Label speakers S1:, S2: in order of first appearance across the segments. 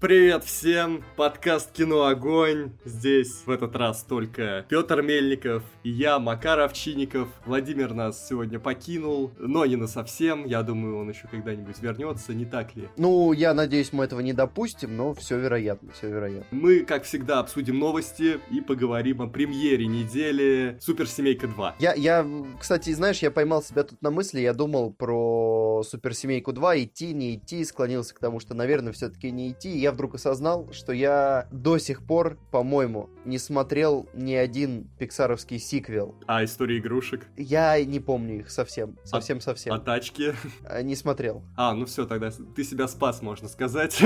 S1: Привет всем! Подкаст «Кино Огонь». Здесь в этот раз только Петр Мельников и я, Макар Овчинников. Владимир нас сегодня покинул, но не на совсем. Я думаю, он еще когда-нибудь вернется, не так ли?
S2: Ну, я надеюсь, мы этого не допустим, но все вероятно, все вероятно.
S1: Мы, как всегда, обсудим новости и поговорим о премьере недели «Суперсемейка 2».
S2: Я, я, кстати, знаешь, я поймал себя тут на мысли, я думал про «Суперсемейку 2», идти, не идти, склонился к тому, что, наверное, все-таки не идти. Я вдруг осознал, что я до сих пор, по-моему, не смотрел ни один пиксаровский сиквел.
S1: А истории игрушек?
S2: Я не помню их совсем, совсем-совсем.
S1: А тачки?
S2: А, Не смотрел.
S1: А, ну все, тогда ты себя спас, можно сказать.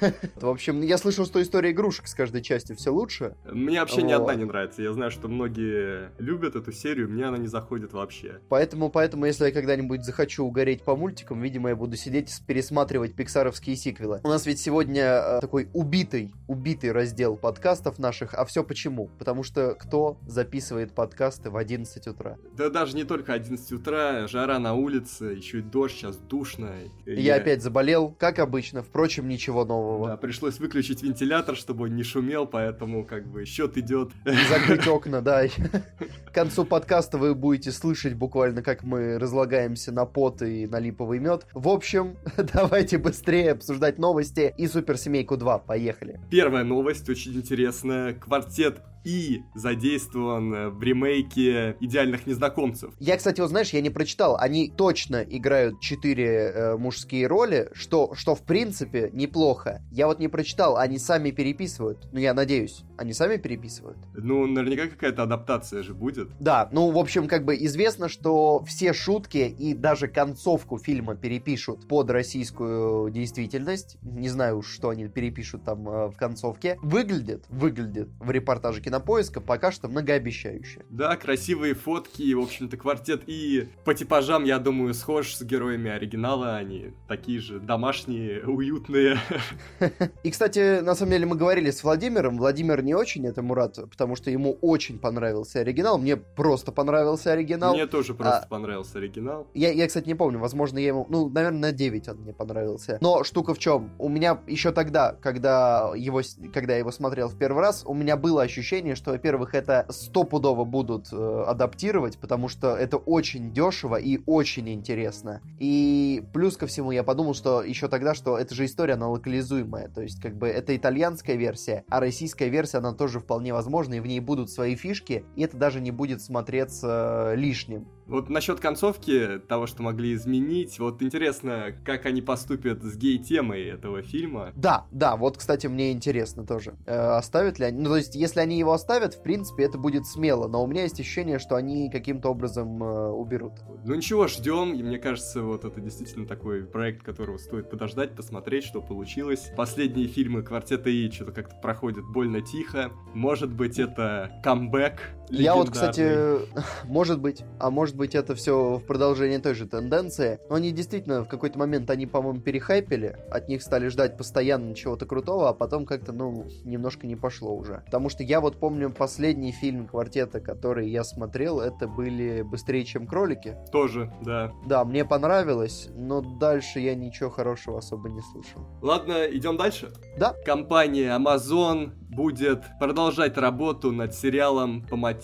S2: В общем, я слышал, что история игрушек с каждой частью все лучше.
S1: Мне вообще ни одна не нравится. Я знаю, что многие любят эту серию, мне она не заходит вообще.
S2: Поэтому, поэтому, если я когда-нибудь захочу угореть по мультикам, видимо, я буду сидеть и пересматривать пиксаровские сиквелы. У нас ведь сегодня э, такой убитый, убитый раздел подкастов наших. А все почему? Потому что кто записывает подкасты в 11 утра?
S1: Да даже не только 11 утра, жара на улице, еще и дождь, сейчас душно. И
S2: Я опять заболел, как обычно. Впрочем, ничего нового.
S1: Да, пришлось выключить вентилятор, чтобы он не шумел, поэтому как бы счет идет.
S2: Закрыть окна, да. К концу подкаста вы будете слышать буквально, как мы разлагаемся на пот и на липовый мед. В общем, давайте быстрее обсуждать новости и Суперсемейку 2. Поехали.
S1: Первая новость очень интересная. Квартет И задействован в ремейке «Идеальных незнакомцев».
S2: Я, кстати, вот знаешь, я не прочитал. Они точно играют четыре э, мужские роли, что, что в принципе неплохо. Я вот не прочитал, они сами переписывают. Ну, я надеюсь, они сами переписывают.
S1: Ну, наверняка какая-то адаптация же будет.
S2: Да, ну, в общем, как бы известно, что все шутки и даже концовку фильма перепишут под российскую действительность. Не знаю уж, что они перепишут там э, в концовке. Выглядит, выглядит в репортаже Кинопоиска пока что многообещающе.
S1: Да, красивые фотки, в общем-то, квартет И по типажам, я думаю, схож с героями оригинала. Они такие же домашние, уютные.
S2: И, кстати, на самом деле мы говорили с Владимиром. Владимир не очень этому рад, потому что ему очень понравился оригинал. Мне просто понравился оригинал.
S1: Мне тоже просто
S2: А-
S1: понравился оригинал.
S2: Я, я, кстати, не помню, возможно, я ему, ну, наверное, на 9 он мне понравился. Но штука в чем? У меня еще тогда, когда, его, когда я его смотрел в первый раз, у меня было ощущение, что, во-первых, это стопудово будут э, адаптировать, потому что это очень дешево и очень интересно. И плюс ко всему я подумал, что еще тогда, что эта же история, она локализуемая. То есть, как бы, это итальянская версия, а российская версия, она тоже вполне возможна, и в ней будут свои фишки, и это даже не будет смотреться э, лишним.
S1: Вот насчет концовки, того, что могли изменить, вот интересно, как они поступят с гей-темой этого фильма.
S2: Да, да, вот, кстати, мне интересно тоже. Э, оставят ли они... Ну, то есть, если они его оставят, в принципе, это будет смело, но у меня есть ощущение, что они каким-то образом э, уберут.
S1: Ну ничего, ждем, и мне кажется, вот это действительно такой проект, которого стоит подождать, посмотреть, что получилось. Последние фильмы Квартета И что-то как-то проходят больно тихо. Может быть, это камбэк
S2: Я вот, кстати, может быть, а может быть, это все в продолжение той же тенденции. Но они действительно в какой-то момент, они, по-моему, перехайпили, от них стали ждать постоянно чего-то крутого, а потом как-то, ну, немножко не пошло уже. Потому что я вот помню последний фильм квартета, который я смотрел, это были «Быстрее, чем кролики».
S1: Тоже, да.
S2: Да, мне понравилось, но дальше я ничего хорошего особо не слышал.
S1: Ладно, идем дальше.
S2: Да.
S1: Компания Amazon будет продолжать работу над сериалом по мотивам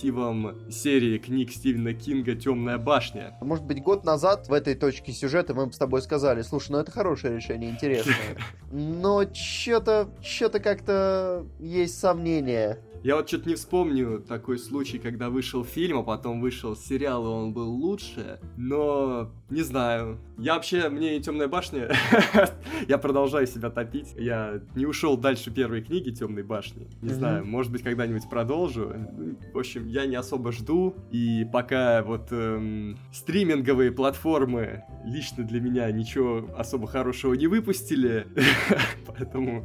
S1: серии книг Стивена Кинга «Темная башня».
S2: А Может быть, год назад в этой точке сюжета мы бы с тобой сказали, слушай, ну это хорошее решение, интересное. Но что-то, что-то как-то есть сомнения.
S1: Я вот что-то не вспомню такой случай, когда вышел фильм, а потом вышел сериал, и он был лучше. Но не знаю. Я вообще, мне и Темная башня, я продолжаю себя топить. Я не ушел дальше первой книги Темной башни. Не знаю, может быть, когда-нибудь продолжу. В общем, я не особо жду. И пока вот эм, стриминговые платформы лично для меня ничего особо хорошего не выпустили, поэтому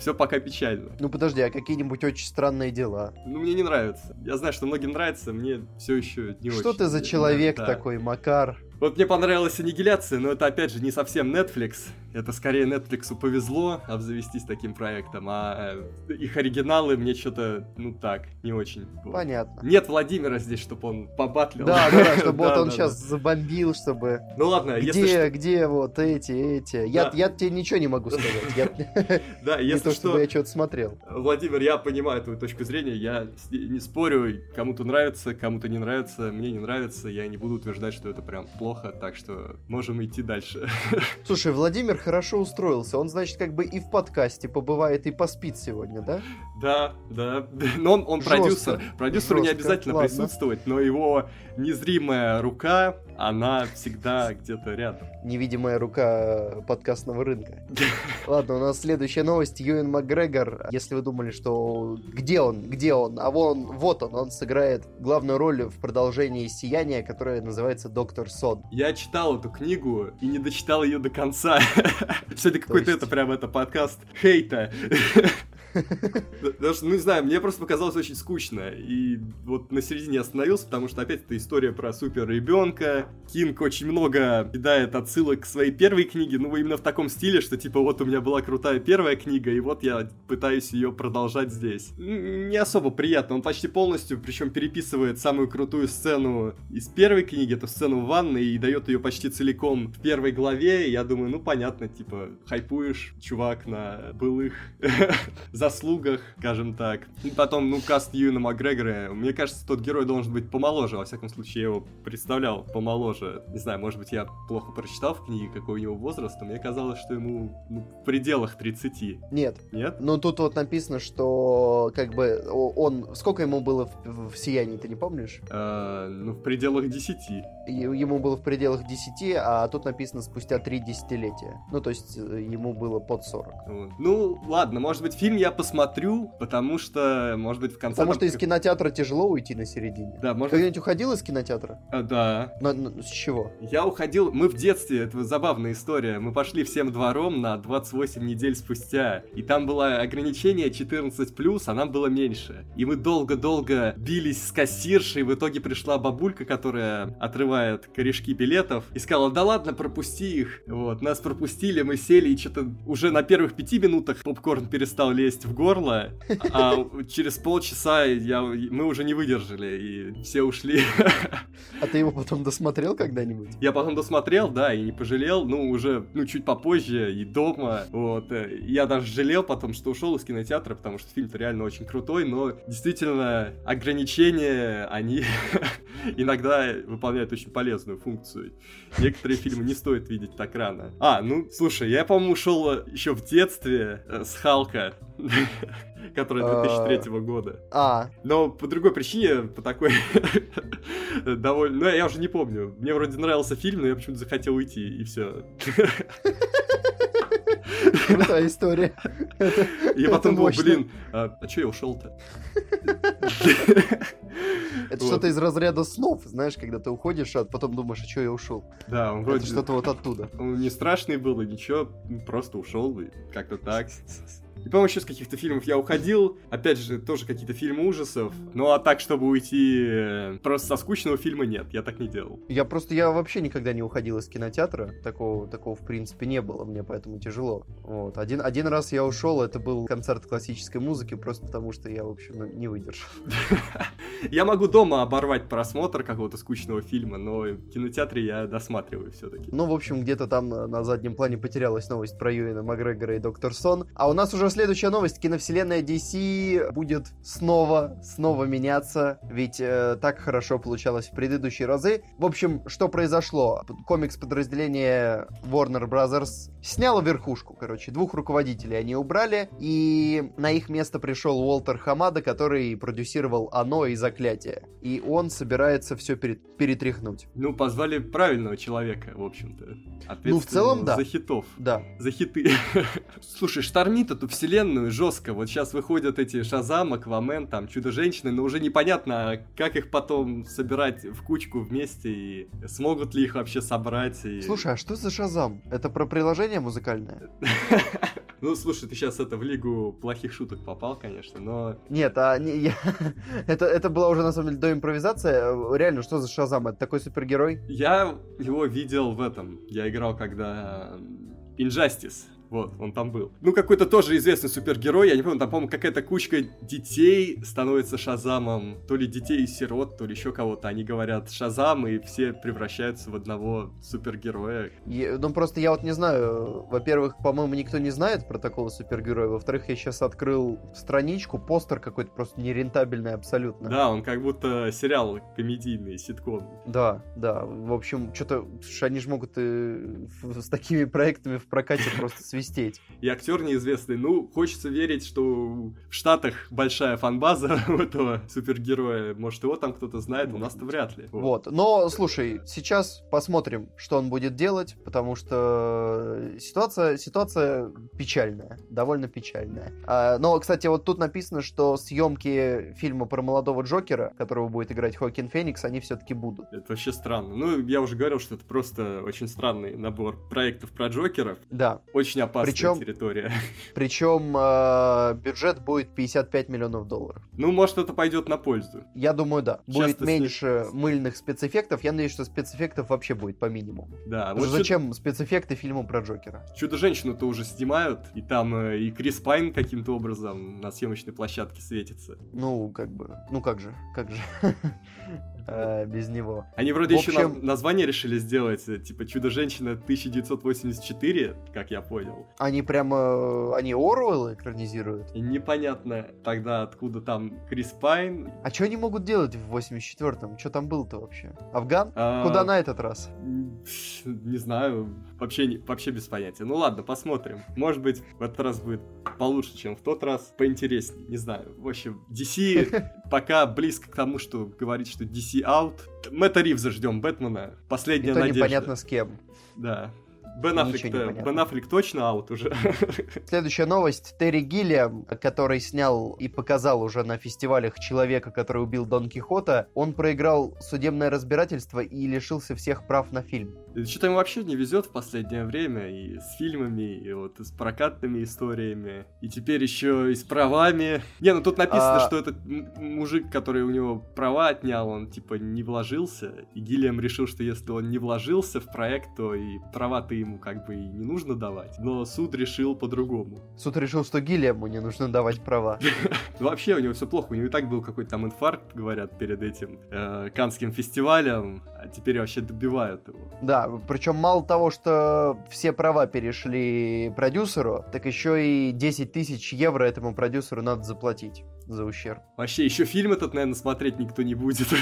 S1: все пока печально.
S2: Ну подожди, а какие-нибудь очень странные дела?
S1: Ну, мне не нравится. Я знаю, что многим нравится, мне все еще не очень.
S2: Что ты за человек
S1: Да.
S2: такой, Макар?
S1: Вот мне понравилась «Аннигиляция», но это, опять же, не совсем Netflix. Это скорее Netflix повезло обзавестись таким проектом, а э, их оригиналы мне что-то, ну так, не очень.
S2: Понятно.
S1: Нет Владимира здесь, чтобы он побатлил.
S2: Да, да, чтобы вот он сейчас забомбил, чтобы...
S1: Ну ладно,
S2: если... Где вот эти, эти? Я тебе ничего не могу сказать.
S1: Да, если
S2: что... я что-то смотрел.
S1: Владимир, я понимаю твою точку зрения, я не спорю, кому-то нравится, кому-то не нравится, мне не нравится, я не буду утверждать, что это прям плохо, так что можем идти дальше.
S2: Слушай, Владимир хорошо устроился. Он, значит, как бы и в подкасте побывает, и поспит сегодня, да?
S1: Да, да. Но он, он продюсер. Продюсеру Жестко. не обязательно Ладно. присутствовать, но его незримая рука, она всегда где-то рядом.
S2: Невидимая рука подкастного рынка. Ладно, у нас следующая новость. Юэн Макгрегор. Если вы думали, что где он, где он, а вон, вот он, он сыграет главную роль в продолжении «Сияния», которое называется «Доктор Сон».
S1: Я читал эту книгу и не дочитал ее до конца. Сегодня какой-то это прям это подкаст хейта. Потому что, ну не знаю, мне просто показалось очень скучно. И вот на середине остановился, потому что опять это история про супер ребенка. Кинг очень много кидает отсылок к своей первой книге, ну именно в таком стиле, что типа вот у меня была крутая первая книга, и вот я пытаюсь ее продолжать здесь. Не особо приятно. Он почти полностью, причем переписывает самую крутую сцену из первой книги, эту сцену в ванной, и дает ее почти целиком в первой главе. И я думаю, ну понятно, типа, хайпуешь, чувак, на былых заслугах, скажем так. И потом, ну, каст Юна Макгрегора, мне кажется, тот герой должен быть помоложе, во всяком случае, я его представлял помоложе. Не знаю, может быть, я плохо прочитал в книге, какой у него возраст, но мне казалось, что ему ну, в пределах 30.
S2: Нет.
S1: Нет?
S2: Ну, тут вот написано, что как бы он... Сколько ему было в, в «Сиянии», ты не помнишь?
S1: А, ну, в пределах 10.
S2: Ему было в пределах 10, а тут написано спустя 3 десятилетия. Ну, то есть э, ему было под 40.
S1: Вот. Ну, ладно, может быть, фильм я посмотрю, потому что, может быть, в конце...
S2: Потому что из кинотеатра тяжело уйти на середине.
S1: Да, может
S2: Когда-нибудь уходил из кинотеатра?
S1: А, да.
S2: На, на, с чего?
S1: Я уходил... Мы в детстве, это забавная история, мы пошли всем двором на 28 недель спустя, и там было ограничение 14+, а нам было меньше. И мы долго-долго бились с кассиршей, в итоге пришла бабулька, которая отрывает корешки билетов, и сказала, да ладно, пропусти их. Вот, нас пропустили, мы сели, и что-то уже на первых пяти минутах попкорн перестал лезть в горло, а через полчаса я, мы уже не выдержали, и все ушли.
S2: А ты его потом досмотрел когда-нибудь?
S1: Я потом досмотрел, да, и не пожалел, ну, уже, ну, чуть попозже, и дома, вот. Я даже жалел потом, что ушел из кинотеатра, потому что фильм-то реально очень крутой, но действительно ограничения, они иногда выполняют очень полезную функцию. Некоторые фильмы не стоит видеть так рано. А, ну, слушай, я, по-моему, ушел еще в детстве э, с Халка. 2003 а, года.
S2: А.
S1: Но по другой причине, по такой довольно... Ну, я уже не помню. Мне вроде нравился фильм, но я почему-то захотел уйти, и все.
S2: Крутая история.
S1: И потом был, блин, а, а что я ушел-то?
S2: Это что-то из разряда снов, знаешь, когда ты уходишь, а потом думаешь, а что я ушел?
S1: Да, он вроде...
S2: что-то вот оттуда.
S1: Он не страшный был, и ничего, просто ушел, и как-то так. И, по-моему, еще с каких-то фильмов я уходил. Опять же, тоже какие-то фильмы ужасов. Ну, а так, чтобы уйти э, просто со скучного фильма, нет, я так не делал.
S2: Я просто, я вообще никогда не уходил из кинотеатра. Такого, такого в принципе, не было. Мне поэтому тяжело. Вот. Один, один раз я ушел, это был концерт классической музыки, просто потому что я, в общем, ну, не выдержал.
S1: Я могу дома оборвать просмотр какого-то скучного фильма, но в кинотеатре я досматриваю все-таки.
S2: Ну, в общем, где-то там на заднем плане потерялась новость про Юэна Макгрегора и Доктор Сон. А у нас уже следующая новость. Киновселенная DC будет снова, снова меняться, ведь э, так хорошо получалось в предыдущие разы. В общем, что произошло? Комикс подразделения Warner Brothers сняло верхушку, короче, двух руководителей они убрали, и на их место пришел Уолтер Хамада, который продюсировал «Оно» и «Заклятие». И он собирается все перед, перетряхнуть.
S1: Ну, позвали правильного человека, в общем-то.
S2: Ну, в целом, да.
S1: За хитов.
S2: Да.
S1: За хиты. Слушай, штормит эту вселенную жестко. Вот сейчас выходят эти Шазам, Аквамен, там, Чудо-женщины, но уже непонятно, как их потом собирать в кучку вместе, и смогут ли их вообще собрать. И...
S2: Слушай, а что за Шазам? Это про приложение музыкальное?
S1: Ну, слушай, ты сейчас это в лигу плохих шуток попал, конечно, но...
S2: Нет, а не, я... это, это была уже, на самом деле, до импровизации. Реально, что за Шазам? Это такой супергерой?
S1: Я его видел в этом. Я играл, когда... Injustice вот, он там был. Ну, какой-то тоже известный супергерой, я не помню, там, по-моему, какая-то кучка детей становится Шазамом. То ли детей и сирот, то ли еще кого-то. Они говорят Шазам, и все превращаются в одного супергероя.
S2: Я, ну, просто я вот не знаю. Во-первых, по-моему, никто не знает про такого супергероя. Во-вторых, я сейчас открыл страничку, постер какой-то просто нерентабельный абсолютно.
S1: Да, он как будто сериал комедийный, ситком.
S2: Да, да. В общем, что-то они же могут и с такими проектами в прокате просто свести свистеть.
S1: И актер неизвестный. Ну, хочется верить, что в Штатах большая фанбаза у этого супергероя. Может, его там кто-то знает, у нас-то вряд ли.
S2: Вот. вот. Но, слушай, сейчас посмотрим, что он будет делать, потому что ситуация, ситуация печальная, довольно печальная. А, но, кстати, вот тут написано, что съемки фильма про молодого Джокера, которого будет играть Хокин Феникс, они все-таки будут.
S1: Это вообще странно. Ну, я уже говорил, что это просто очень странный набор проектов про Джокера.
S2: Да.
S1: Очень опасная причем, территория.
S2: Причем э, бюджет будет 55 миллионов долларов.
S1: Ну, может, это пойдет на пользу.
S2: Я думаю, да. Часто будет меньше с... мыльных спецэффектов. Я надеюсь, что спецэффектов вообще будет по минимуму.
S1: Да.
S2: Вот зачем чуд... спецэффекты фильму про Джокера?
S1: Чудо-женщину-то уже снимают, и там э, и Крис Пайн каким-то образом на съемочной площадке светится.
S2: Ну, как бы, ну как же, как же. э, без него.
S1: Они вроде общем... еще на- название решили сделать, э, типа Чудо-женщина 1984, как я понял.
S2: Они прямо, они Оруэлла экранизируют?
S1: И непонятно тогда, откуда там Крис Пайн.
S2: А что они могут делать в 84-м? Что там был-то вообще? Афган? А... Куда на этот раз?
S1: Не знаю, вообще, вообще без понятия. Ну ладно, посмотрим. Может быть, в этот раз будет получше, чем в тот раз, поинтереснее, не знаю. В общем, DC пока близко к тому, что говорит, что DC Out. Мэтта Ривза ждем, Бэтмена. Последняя
S2: Это
S1: надежда.
S2: непонятно с кем.
S1: Да. Бен Аффлек, Бен Аффлек точно аут уже.
S2: Следующая новость. Терри Гиллиам, который снял и показал уже на фестивалях человека, который убил Дон Кихота, он проиграл судебное разбирательство и лишился всех прав на фильм.
S1: Что-то ему вообще не везет в последнее время и с фильмами, и вот с прокатными историями, и теперь еще и с правами. Не, ну тут написано, а... что этот мужик, который у него права отнял, он типа не вложился, и Гиллиам решил, что если он не вложился в проект, то и права-то ему как бы и не нужно давать. Но суд решил по-другому.
S2: Суд решил, что Гиллиаму не нужно давать права.
S1: Вообще у него все плохо, у него и так был какой-то там инфаркт, говорят, перед этим э, Канским фестивалем, а теперь вообще добивают его.
S2: Да, причем мало того, что все права перешли продюсеру, так еще и 10 тысяч евро этому продюсеру надо заплатить за ущерб.
S1: Вообще, еще фильм этот, наверное, смотреть никто не будет.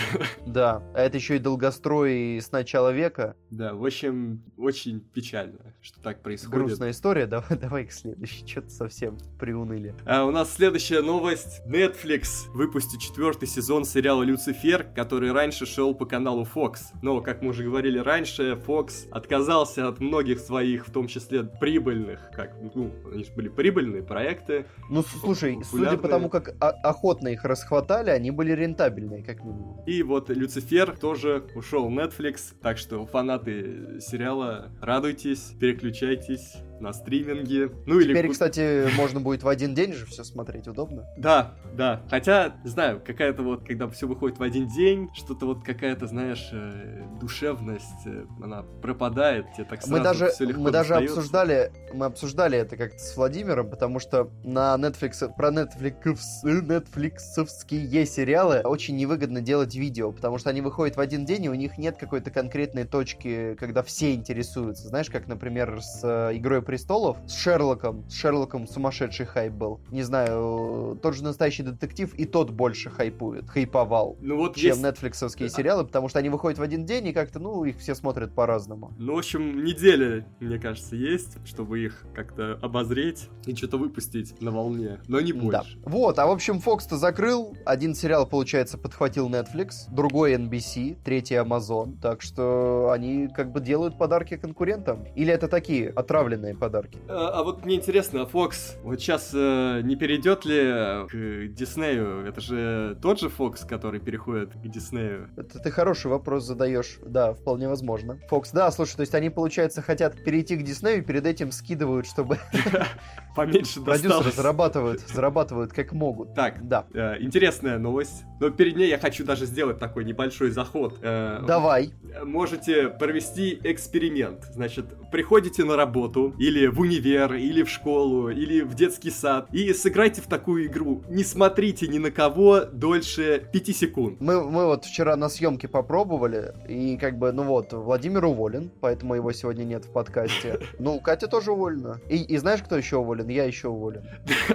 S2: Да, а это еще и долгострой с начала века.
S1: Да, в общем, очень печально, что так происходит.
S2: Грустная история, давай, давай к следующей, что-то совсем приуныли.
S1: А у нас следующая новость. Netflix выпустит четвертый сезон сериала «Люцифер», который раньше шел по каналу Fox. Но, как мы уже говорили раньше, Fox отказался от многих своих, в том числе прибыльных, как, ну, они же были прибыльные проекты.
S2: Ну, слушай, судя по тому, как охотно их расхватали, они были рентабельные, как минимум.
S1: И вот Люцифер тоже ушел в Netflix, так что фанаты сериала, радуйтесь, переключайтесь на стриминге.
S2: Ну Теперь, или... кстати, можно будет в один день же все смотреть, удобно.
S1: Да, да. Хотя, не знаю, какая-то вот, когда все выходит в один день, что-то вот какая-то, знаешь, э, душевность, э, она пропадает, тебе так сразу
S2: мы даже,
S1: все легко
S2: Мы даже обсуждали, мы обсуждали это как-то с Владимиром, потому что на Netflix, про Netflix, Netflixовские сериалы очень невыгодно делать видео, потому что они выходят в один день, и у них нет какой-то конкретной точки, когда все интересуются. Знаешь, как, например, с э, игрой престолов с Шерлоком. С Шерлоком сумасшедший хайп был. Не знаю, тот же настоящий детектив и тот больше хайпует, хайповал,
S1: ну, вот
S2: чем есть... нетфликсовские сериалы, потому что они выходят в один день и как-то, ну, их все смотрят по-разному.
S1: Ну, в общем, неделя, мне кажется, есть, чтобы их как-то обозреть и что-то выпустить на волне, но не больше.
S2: Да. Вот, а в общем, Fox-то закрыл. Один сериал, получается, подхватил Netflix, другой NBC, третий Amazon. Так что они как бы делают подарки конкурентам. Или это такие отравленные подарки.
S1: А, а вот мне интересно, Fox вот сейчас э, не перейдет ли к Диснею? Это же тот же Fox, который переходит к Диснею.
S2: Это ты хороший вопрос задаешь. Да, вполне возможно. Fox, да, слушай, то есть они, получается, хотят перейти к Диснею и перед этим скидывают, чтобы
S1: Поменьше
S2: продюсеры зарабатывают, зарабатывают как могут.
S1: Так,
S2: Да.
S1: э, интересная новость. Но перед ней я хочу даже сделать такой небольшой заход. Э,
S2: Давай.
S1: можете провести эксперимент. Значит, приходите на работу, или в универ, или в школу, или в детский сад, и сыграйте в такую игру. Не смотрите ни на кого дольше 5 секунд.
S2: Мы, мы вот вчера на съемке попробовали, и как бы, ну вот, Владимир уволен, поэтому его сегодня нет в подкасте. Ну, Катя тоже уволена. И, и знаешь, кто еще уволен? Я еще уволен.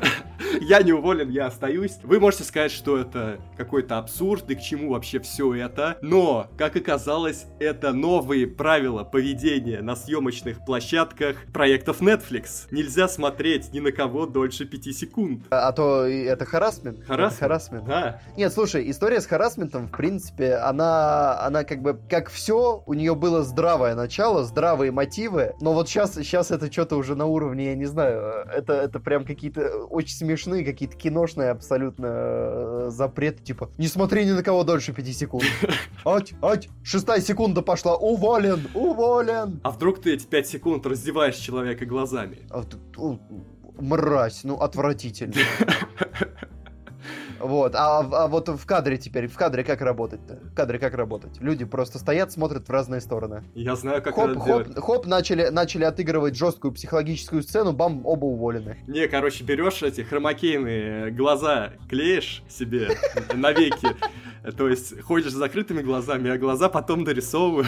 S1: Я не уволен, я остаюсь. Вы можете сказать, что это какой-то абсурд, и к чему вообще все это. Но, как оказалось, это новые правила поведения на съемочных площадках проектов Netflix. Нельзя смотреть ни на кого дольше 5 секунд.
S2: А, а то это харасмент. Это
S1: Харассмент?
S2: харасмент.
S1: Да.
S2: Нет, слушай, история с харасментом, в принципе, она, она как бы, как все, у нее было здравое начало, здравые мотивы, но вот сейчас, сейчас это что-то уже на уровне, я не знаю, это, это прям какие-то очень смешные, какие-то киношные абсолютно э, запреты, типа, не смотри ни на кого дольше пяти секунд. Ать, ать, шестая секунда пошла, уволен, уволен.
S1: А вдруг ты эти 5 секунд раздеваешь человека глазами?
S2: А Мразь, ну отвратительно. Вот, а, а вот в кадре теперь, в кадре как работать-то? В кадре как работать? Люди просто стоят, смотрят в разные стороны.
S1: Я знаю, как
S2: хоп,
S1: это
S2: хоп,
S1: делать.
S2: хоп, начали, начали отыгрывать жесткую психологическую сцену, бам, оба уволены.
S1: Не, короче, берешь эти хромакейные глаза, клеишь себе навеки. То есть ходишь с закрытыми глазами, а глаза потом дорисовывают.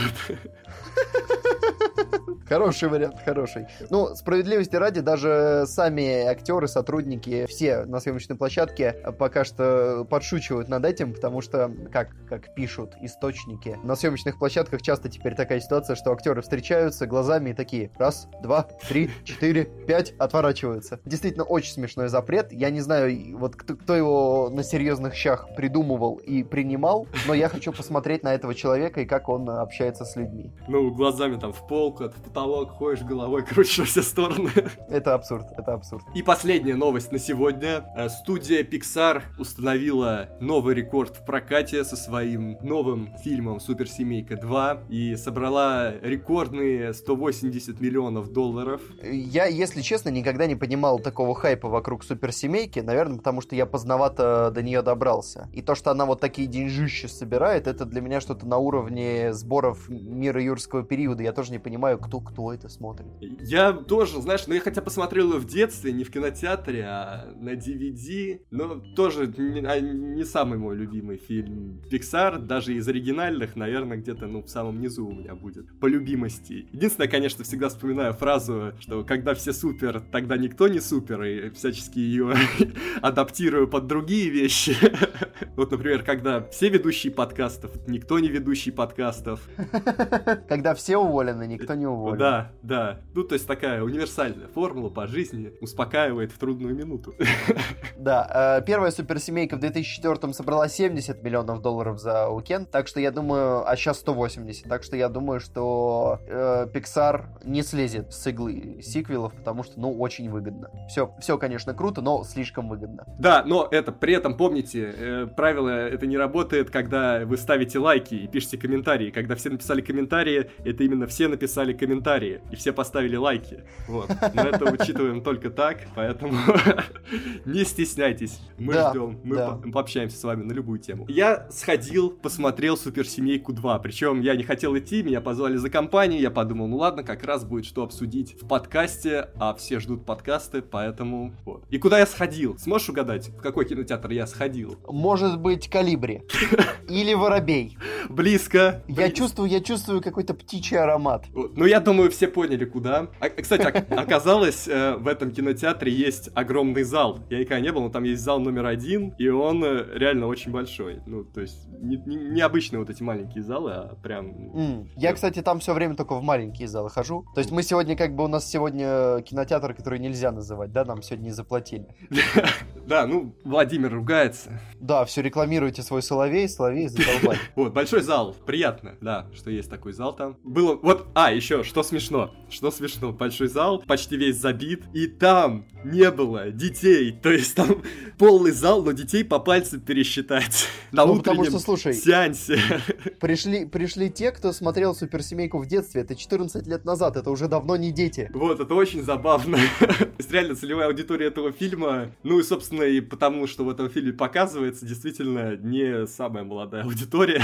S2: Хороший вариант, хороший. Ну, справедливости ради, даже сами актеры, сотрудники, все на съемочной площадке пока что подшучивают над этим, потому что, как, как пишут источники, на съемочных площадках часто теперь такая ситуация, что актеры встречаются глазами и такие раз, два, три, четыре, пять, отворачиваются. Действительно, очень смешной запрет. Я не знаю, вот кто, кто его на серьезных щах придумывал и принимал, но я хочу посмотреть на этого человека и как он общается с людьми.
S1: Ну, глазами там в пол, в потолок, ходишь головой, короче, во все стороны.
S2: Это абсурд, это абсурд.
S1: И последняя новость на сегодня. Э, Студия Pixar установила новый рекорд в прокате со своим новым фильмом «Суперсемейка 2» и собрала рекордные 180 миллионов долларов.
S2: Я, если честно, никогда не понимал такого хайпа вокруг суперсемейки, наверное, потому что я поздновато до нее добрался. И то, что она вот такие деньжища собирает, это для меня что-то на уровне сборов мира юрского периода. Я тоже не понимаю, кто кто это смотрит.
S1: Я тоже, знаешь, ну я хотя посмотрел ее в детстве, не в кинотеатре, а на DVD, но тоже не, а, не самый мой любимый фильм Pixar, даже из оригинальных, наверное, где-то, ну, в самом низу у меня будет, по любимости. Единственное, конечно, всегда вспоминаю фразу, что когда все супер, тогда никто не супер, и всячески ее адаптирую под другие вещи. Вот, например, когда все ведущие подкастов, никто не ведущий подкастов.
S2: Когда все уволены, никто не уволен.
S1: Да, да. Ну, то есть такая универсальная формула по жизни успокаивает в трудную минуту.
S2: Да, э, первая суперсемейка в 2004 собрала 70 миллионов долларов за уикенд, так что я думаю, а сейчас 180, так что я думаю, что э, Pixar не слезет с иглы сиквелов, потому что, ну, очень выгодно. Все, все, конечно, круто, но слишком выгодно.
S1: Да, но это при этом помните, э, правило это не работает, когда вы ставите лайки и пишете комментарии. Когда все написали комментарии, это именно все написали комментарии и все поставили лайки. Вот. Мы это учитываем только так, поэтому не стесняйтесь. Мы
S2: Да,
S1: ждем, мы
S2: да.
S1: по- пообщаемся с вами на любую тему. Я сходил, посмотрел Суперсемейку 2, причем я не хотел идти, меня позвали за компанию, я подумал, ну ладно, как раз будет что обсудить в подкасте, а все ждут подкасты, поэтому вот. И куда я сходил? Сможешь угадать, в какой кинотеатр я сходил?
S2: Может быть, Калибри. Или Воробей.
S1: Близко.
S2: Я чувствую, я чувствую какой-то птичий аромат.
S1: Ну, я думаю, все поняли, куда. А, кстати, ок- оказалось, э, в этом кинотеатре есть огромный зал. Я никогда не был, но там есть зал номер один, и он э, реально очень большой. Ну, то есть, не, не- необычные вот эти маленькие залы, а прям...
S2: М, Я, кстати, там все время только в маленькие залы хожу. То есть мы сегодня, как бы у нас сегодня кинотеатр, который нельзя называть, да, нам сегодня не заплатили.
S1: Да, ну, Владимир ругается.
S2: Да, все рекламируйте свой Соловей, Соловей задолбай.
S1: Вот, большой зал, приятно, да, что есть такой зал там. Было, вот, а, еще, что смешно? Что смешно? Большой зал, почти весь забит, и там не было детей. То есть там полный зал, но детей по пальцам пересчитать. На ну, утреннем что, слушай, сеансе.
S2: Пришли, пришли те, кто смотрел суперсемейку в детстве. Это 14 лет назад, это уже давно не дети.
S1: Вот, это очень забавно. То есть реально целевая аудитория этого фильма, ну и, собственно, и потому, что в этом фильме показывается, действительно не самая молодая аудитория.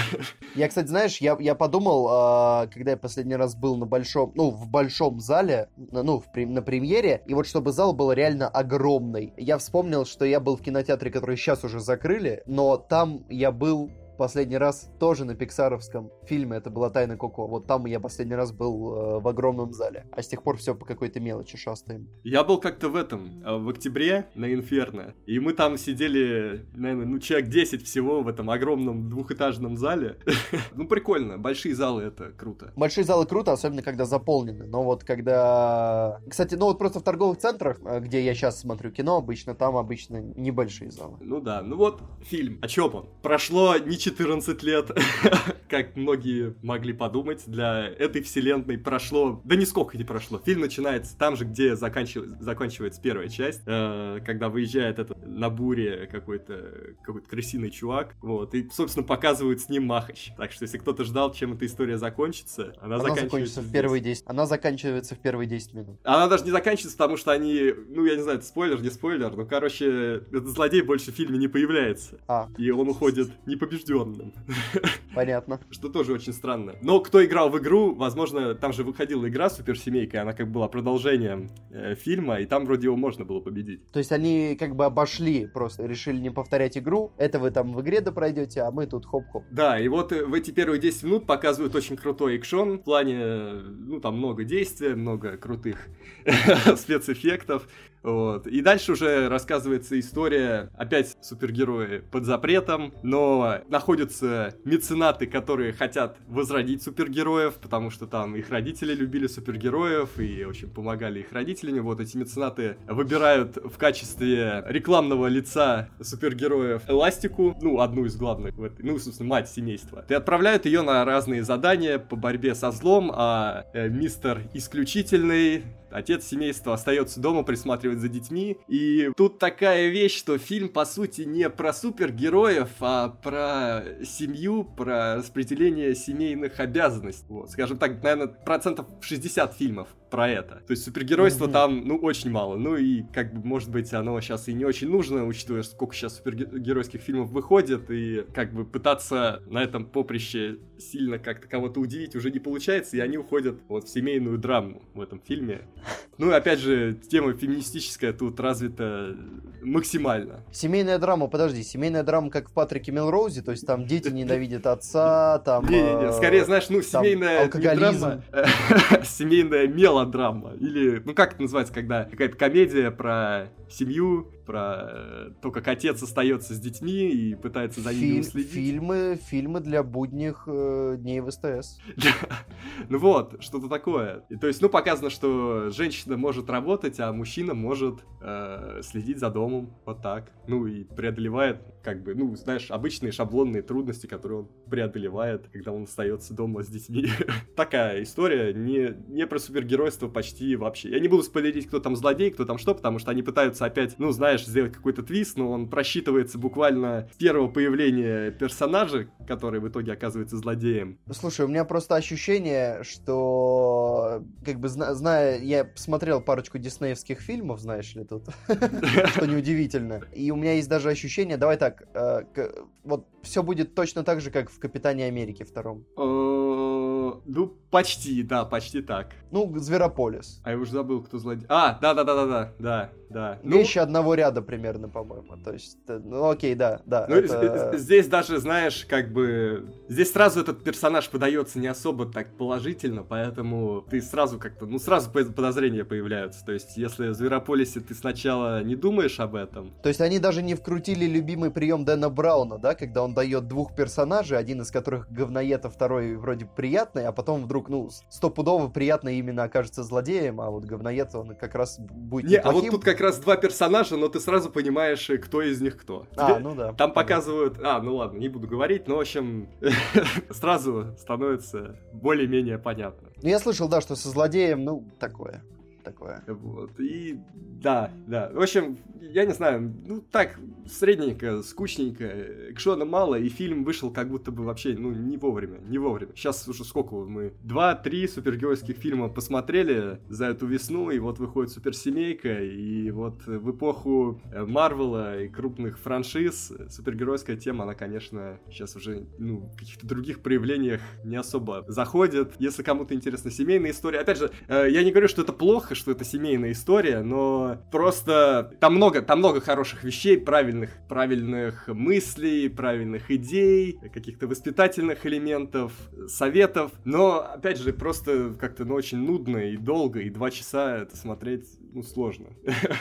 S2: Я, кстати, знаешь, я, я подумал, а, когда я последний раз был на большом, ну, в большом зале, ну, в, на премьере, и вот чтобы зал был реально огромный. Я вспомнил, что я был в кинотеатре, который сейчас уже закрыли, но там я был последний раз тоже на пиксаровском фильме, это была «Тайна Коко». Вот там я последний раз был э, в огромном зале. А с тех пор все по какой-то мелочи шастаем.
S1: Я был как-то в этом, э, в октябре на Инферно, и мы там сидели, наверное, ну, человек 10 всего в этом огромном двухэтажном зале. ну, прикольно, большие залы — это круто.
S2: Большие залы круто, особенно когда заполнены, но вот когда... Кстати, ну вот просто в торговых центрах, э, где я сейчас смотрю кино обычно, там обычно небольшие залы.
S1: Ну да, ну вот фильм, о чем он? Прошло не 14 лет, как многие могли подумать, для этой вселенной прошло... Да нисколько не прошло. Фильм начинается там же, где заканчивается, заканчивается первая часть, э, когда выезжает этот на буре какой-то какой-то крысиный чувак, вот, и, собственно, показывают с ним Махач. Так что, если кто-то ждал, чем эта история закончится, она, она заканчивается в
S2: первые 10... Она заканчивается в первые 10 минут.
S1: Она даже не заканчивается, потому что они... Ну, я не знаю, это спойлер, не спойлер, но, короче, этот злодей больше в фильме не появляется. А. И он уходит непобежденным рожденным.
S2: Понятно.
S1: Что тоже очень странно. Но кто играл в игру, возможно, там же выходила игра Суперсемейка, она как была продолжением э, фильма, и там вроде его можно было победить.
S2: То есть они как бы обошли, просто решили не повторять игру, это вы там в игре допройдете, а мы тут хоп-хоп.
S1: Да, и вот э, в эти первые 10 минут показывают очень крутой экшон, в плане, ну там много действия, много крутых спецэффектов. Вот. И дальше уже рассказывается история, опять супергерои под запретом, но находятся меценаты, которые хотят возродить супергероев, потому что там их родители любили супергероев и очень помогали их родителями. Вот эти меценаты выбирают в качестве рекламного лица супергероев Эластику, ну, одну из главных, в этой, ну, собственно, мать семейства. И отправляют ее на разные задания по борьбе со злом, а э, мистер Исключительный Отец семейства остается дома присматривать за детьми. И тут такая вещь, что фильм, по сути, не про супергероев, а про семью, про распределение семейных обязанностей. Вот, скажем так, наверное, процентов 60 фильмов про это. То есть супергеройства mm-hmm. там, ну, очень мало. Ну и, как бы, может быть, оно сейчас и не очень нужно, учитывая, сколько сейчас супергеройских фильмов выходит, и, как бы, пытаться на этом поприще сильно как-то кого-то удивить уже не получается, и они уходят вот в семейную драму в этом фильме. Ну и, опять же, тема феминистическая тут развита максимально.
S2: Семейная драма, подожди, семейная драма, как в Патрике Мелроузе, то есть там дети ненавидят отца, там...
S1: Не-не-не, скорее, знаешь, ну, семейная драма, семейная мелодрама, мелодрама. Или, ну как это называется, когда какая-то комедия про семью, про э, то, как отец остается с детьми и пытается за ними уследить.
S2: Фильмы, фильмы для будних э, дней в СТС.
S1: ну вот, что-то такое. И, то есть, ну, показано, что женщина может работать, а мужчина может э, следить за домом. Вот так. Ну и преодолевает, как бы, ну, знаешь, обычные шаблонные трудности, которые он преодолевает, когда он остается дома с детьми. Такая история, не, не про супергеройство почти вообще. Я не буду спойлерить, кто там злодей, кто там что, потому что они пытаются опять, ну, знаешь, сделать какой-то твист, но он просчитывается буквально с первого появления персонажа, который в итоге оказывается злодеем.
S2: Слушай, у меня просто ощущение, что, как бы, зна- зная, я смотрел парочку диснеевских фильмов, знаешь ли, тут, что неудивительно, и у меня есть даже ощущение, давай так, э, вот все будет точно так же, как в Капитане Америки втором.
S1: Э, ну, почти, да, почти так.
S2: Ну, Зверополис.
S1: А я уже забыл, кто злодей. А, да-да-да-да-да, да, да.
S2: Вещи ну... одного ряда примерно, по-моему. То есть, э, ну окей, да, да. Ну,
S1: это... здесь даже, знаешь, как бы... Здесь сразу этот персонаж подается не особо так положительно, поэтому ты сразу как-то, ну, сразу подозрения появляются. То есть, если в Зверополисе ты сначала не думаешь об этом...
S2: То есть, они даже не вкрутили любимый прием Дэна Брауна, да, когда он дает двух персонажей, один из которых говноед, а второй вроде приятный, а потом вдруг вдруг, ну, стопудово приятно именно окажется злодеем, а вот говноед, он как раз будет
S1: Не, а вот тут как раз два персонажа, но ты сразу понимаешь, э, кто из них кто.
S2: А, ну да.
S1: Там показывают... А, ну ладно, не буду говорить, но, в общем, сразу становится более-менее понятно.
S2: Ну, я слышал, да, что со злодеем, ну, такое такое.
S1: Вот. И да, да. В общем, я не знаю, ну так, средненько, скучненько, экшона мало, и фильм вышел как будто бы вообще, ну, не вовремя, не вовремя. Сейчас уже сколько мы? Два-три супергеройских фильма посмотрели за эту весну, и вот выходит суперсемейка, и вот в эпоху э, Марвела и крупных франшиз супергеройская тема, она, конечно, сейчас уже, ну, в каких-то других проявлениях не особо заходит. Если кому-то интересна семейная история, опять же, э, я не говорю, что это плохо, что это семейная история, но просто там много, там много хороших вещей, правильных, правильных мыслей, правильных идей, каких-то воспитательных элементов, советов, но, опять же, просто как-то, ну, очень нудно и долго, и два часа это смотреть, ну, сложно.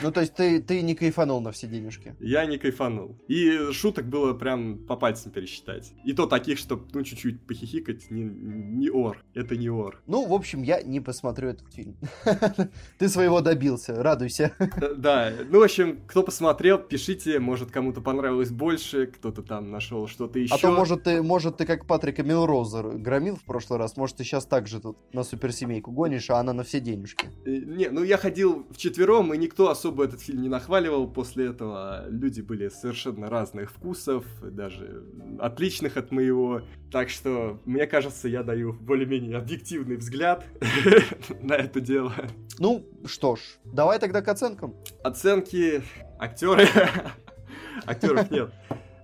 S2: Ну, то есть ты, ты не кайфанул на все денежки?
S1: Я не кайфанул. И шуток было прям по пальцам пересчитать. И то таких, чтобы, ну, чуть-чуть похихикать, не, не ор. Это не ор.
S2: Ну, в общем, я не посмотрю этот фильм. Ты своего добился, радуйся.
S1: Да, ну, в общем, кто посмотрел, пишите, может, кому-то понравилось больше, кто-то там нашел что-то еще.
S2: А то, может, ты, может, ты как Патрика Милроза громил в прошлый раз, может, ты сейчас так же тут на суперсемейку гонишь, а она на все денежки.
S1: Э, не, ну, я ходил в четвером, и никто особо этот фильм не нахваливал после этого. Люди были совершенно разных вкусов, даже отличных от моего. Так что, мне кажется, я даю более-менее объективный взгляд на это дело.
S2: Ну, что ж, давай тогда к оценкам.
S1: Оценки, актеры. Актеров нет.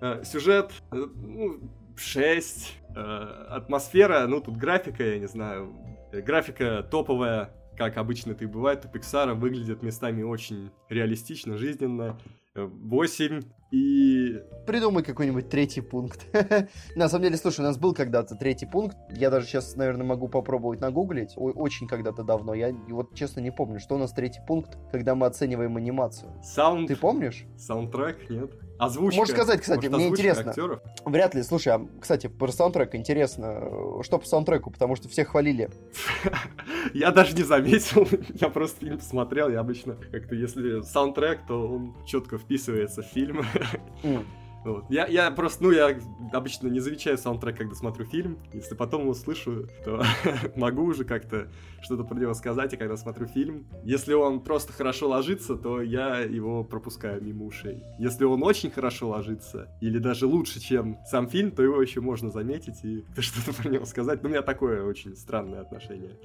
S1: Э, сюжет, э, ну, 6. Э, атмосфера, ну, тут графика, я не знаю. Графика топовая, как обычно это и бывает у Пиксара, выглядит местами очень реалистично, жизненно. 8 и...
S2: Придумай какой-нибудь третий пункт. На самом деле, слушай, у нас был когда-то третий пункт. Я даже сейчас, наверное, могу попробовать нагуглить. Очень когда-то давно. Я вот честно не помню, что у нас третий пункт, когда мы оцениваем анимацию.
S1: Саунд...
S2: Ты помнишь?
S1: Саундтрек, нет? Озвучка.
S2: Можешь сказать, кстати,
S1: Может,
S2: мне интересно.
S1: Актеров?
S2: Вряд ли. Слушай, а, кстати, про саундтрек интересно. Что по саундтреку? Потому что все хвалили.
S1: Я даже не заметил. Я просто фильм посмотрел. Я обычно как-то, если саундтрек, то он четко вписывается в фильм. Вот. Я, я просто, ну, я обычно не замечаю саундтрек, когда смотрю фильм. Если потом его слышу, то могу уже как-то что-то про него сказать, и когда смотрю фильм. Если он просто хорошо ложится, то я его пропускаю мимо ушей. Если он очень хорошо ложится, или даже лучше, чем сам фильм, то его еще можно заметить и что-то про него сказать. Но у меня такое очень странное отношение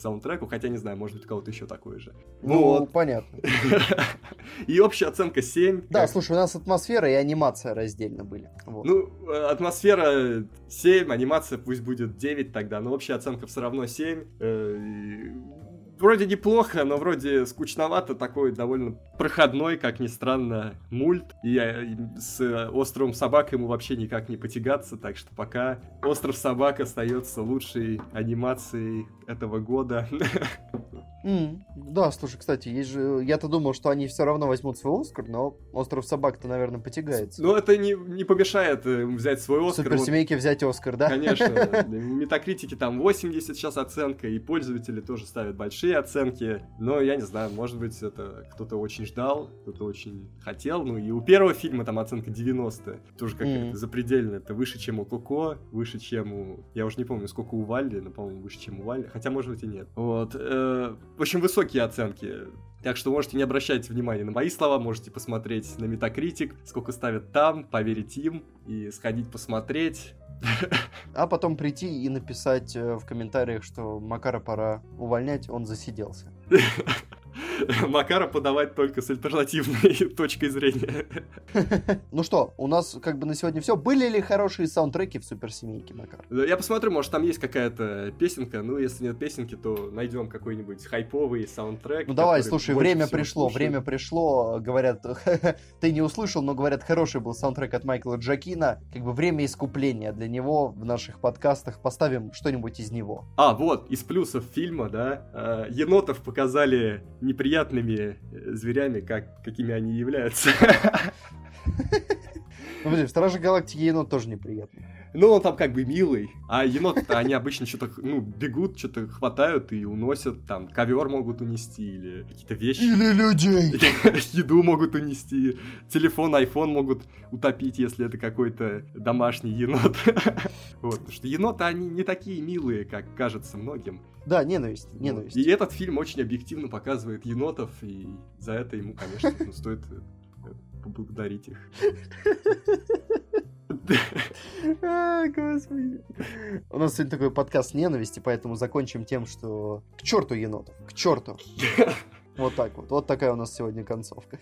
S1: саундтреку, хотя не знаю, может быть, у кого-то еще такое же.
S2: Ну,
S1: Вот.
S2: понятно.
S1: И общая оценка 7.
S2: Да,
S1: как-
S2: слушай, у нас атмосфера и анимация раздельно были. Вот.
S1: Ну, э, атмосфера 7, анимация пусть будет 9 тогда, но общая оценка все равно 7. Вроде неплохо, но вроде скучновато, такой довольно проходной, как ни странно, мульт. И я с э, островом собак ему вообще никак не потягаться, так что пока Остров собак остается лучшей анимацией этого года.
S2: М, Да, слушай, кстати, есть же... Я-то думал, что они все равно возьмут свой Оскар, но Остров собак-то, наверное, потягается.
S1: Но это не, не помешает э, взять свой Оскар. Вот
S2: Суперсемейке взять Оскар, да?
S1: Конечно. В Метакритике там 80 сейчас оценка, и пользователи тоже ставят большие оценки. Но я не знаю, может быть, это кто-то очень ждал, кто-то очень хотел. Ну и у первого фильма там оценка 90. Тоже как
S2: Мгм.
S1: то запредельно. Это выше, чем у Коко, выше, чем у... Я уже не помню, сколько у Валли, но, по-моему, выше, чем у Валли. Хотя, может быть, и нет. Вот. Общем, высокие оценки. Так что можете не обращать внимания на мои слова, можете посмотреть на Метакритик, сколько ставят там, поверить им и сходить посмотреть.
S2: А потом прийти и написать э, в комментариях, что Макара пора увольнять, он засиделся.
S1: Макара подавать только с альтернативной точкой зрения.
S2: Ну что, у нас как бы на сегодня все. Были ли хорошие саундтреки в суперсемейке, Макар?
S1: Я посмотрю, может там есть какая-то песенка, ну если нет песенки, то найдем какой-нибудь хайповый саундтрек.
S2: Ну давай, слушай, время пришло,
S1: слушают.
S2: время пришло, говорят, ты не услышал, но говорят, хороший был саундтрек от Майкла Джакина, как бы время искупления для него в наших подкастах, поставим что-нибудь из него.
S1: А, вот, из плюсов фильма, да, э, енотов показали неприятными э, зверями, как, какими они являются.
S2: Ну, подожди, в Страже Галактики енот тоже неприятно.
S1: Ну, он там как бы милый, а еноты они обычно что-то, ну, бегут, что-то хватают и уносят, там, ковер могут унести или какие-то вещи.
S3: Или людей.
S1: Еду могут унести, телефон, iPhone могут утопить, если это какой-то домашний енот. Вот, потому что еноты, они не такие милые, как кажется многим.
S3: Да, ненависть, ненависть.
S1: И этот фильм очень объективно показывает енотов, и за это ему, конечно, ну, стоит э, поблагодарить их.
S3: Господи. У нас сегодня такой подкаст ненависти, поэтому закончим тем, что к черту енотов, к черту. Вот так вот. Вот такая у нас сегодня концовка.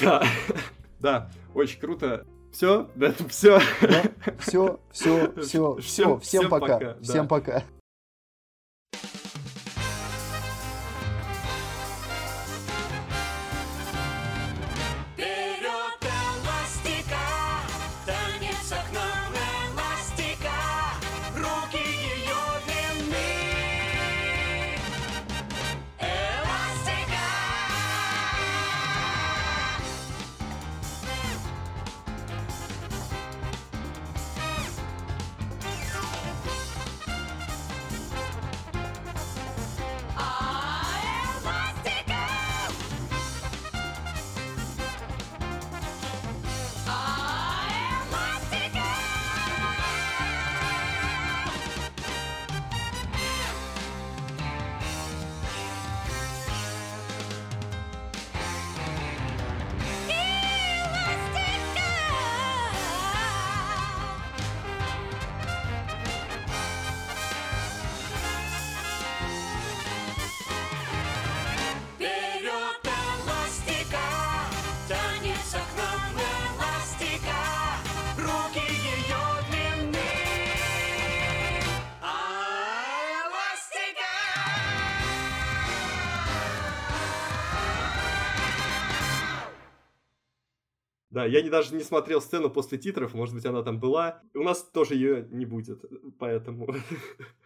S1: Да, да, очень круто. Все, да, все.
S3: Все, все, все, все. Всем пока. Всем пока.
S1: Я не, даже не смотрел сцену после титров, может быть, она там была. У нас тоже ее не будет, поэтому...